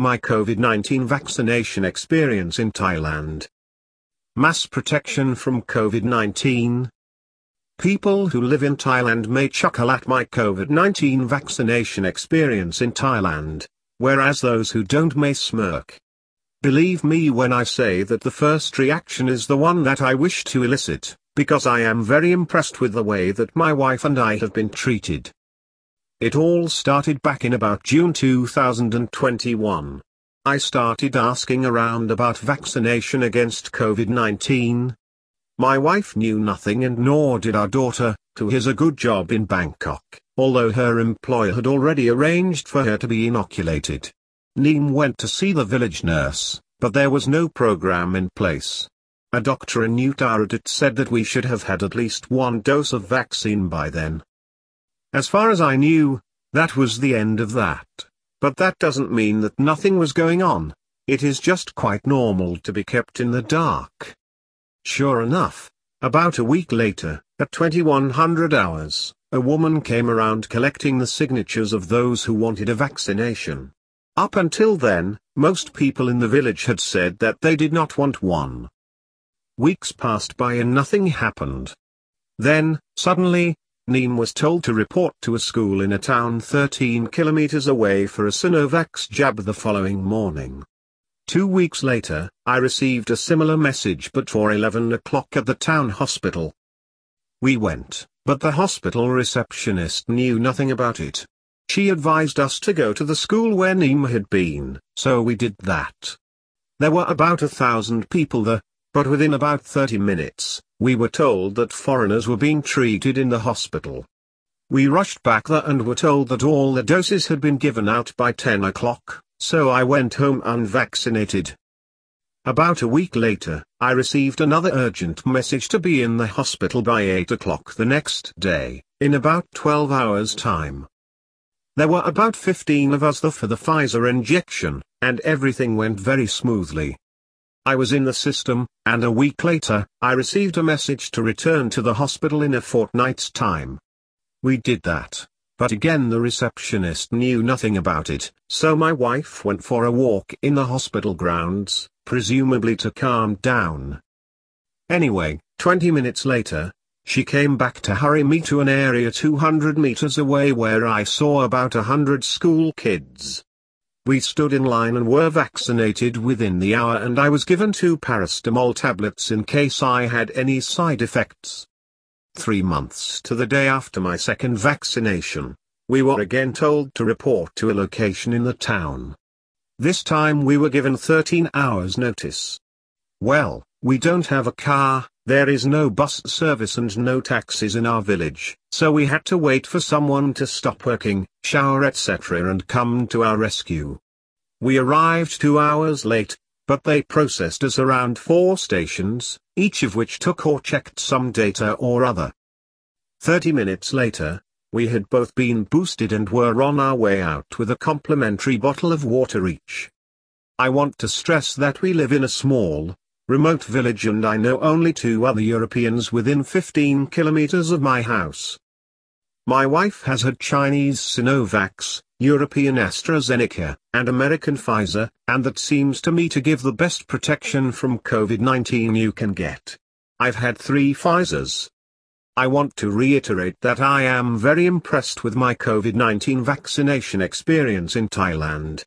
My COVID-19 vaccination experience in Thailand. Mass protection from COVID-19. People who live in Thailand may chuckle at my COVID-19 vaccination experience in Thailand, whereas those who don't may smirk. Believe me when I say that the first reaction is the one that I wish to elicit, because I am very impressed with the way that my wife and I have been treated. It all started back in about June 2021. I started asking around about vaccination against COVID-19. My wife knew nothing and nor did our daughter, who has a good job in Bangkok, although her employer had already arranged for her to be inoculated. Neem went to see the village nurse, but there was no program in place. A doctor in Uttaradit said that we should have had at least one dose of vaccine by then. As far as I knew, that was the end of that. But that doesn't mean that nothing was going on. It is just quite normal to be kept in the dark. Sure enough, about a week later, at 2100 hours, a woman came around collecting the signatures of those who wanted a vaccination. Up until then, most people in the village had said that they did not want one. Weeks passed by and nothing happened. Then, suddenly, Neem was told to report to a school in a town 13 kilometers away for a Sinovac jab the following morning. Two weeks later, I received a similar message but for 11 o'clock at the town hospital. We went, but the hospital receptionist knew nothing about it. She advised us to go to the school where Neem had been, so we did that. There were about a thousand people there, but within about 30 minutes, we were told that foreigners were being treated in the hospital. We rushed back there and were told that all the doses had been given out by 10 o'clock, so I went home unvaccinated. About a week later, I received another urgent message to be in the hospital by 8 o'clock the next day, in about 12 hours time. There were about 15 of us there for the Pfizer injection, and everything went very smoothly. I was in the system, and a week later, I received a message to return to the hospital in a fortnight's time. We did that, but again the receptionist knew nothing about it, so my wife went for a walk in the hospital grounds, presumably to calm down. Anyway, 20 minutes later, she came back to hurry me to an area 200 meters away where I saw about a hundred school kids. We stood in line and were vaccinated within the hour and I was given two paracetamol tablets in case I had any side effects. Three months to the day after my second vaccination, we were again told to report to a location in the town. This time we were given 13 hours notice. Well, we don't have a car, there is no bus service and no taxis in our village, so we had to wait for someone to stop working, shower etc. and come to our rescue. We arrived two hours late, but they processed us around four stations, each of which took or checked some data or other. Thirty minutes later, we had both been boosted and were on our way out with a complimentary bottle of water each. I want to stress that we live in a small, remote village and I know only two other Europeans within 15 kilometers of my house. My wife has had Chinese Sinovacs, European AstraZeneca, and American Pfizer, and that seems to me to give the best protection from COVID-19 you can get. I've had three Pfizers. I want to reiterate that I am very impressed with my COVID-19 vaccination experience in Thailand.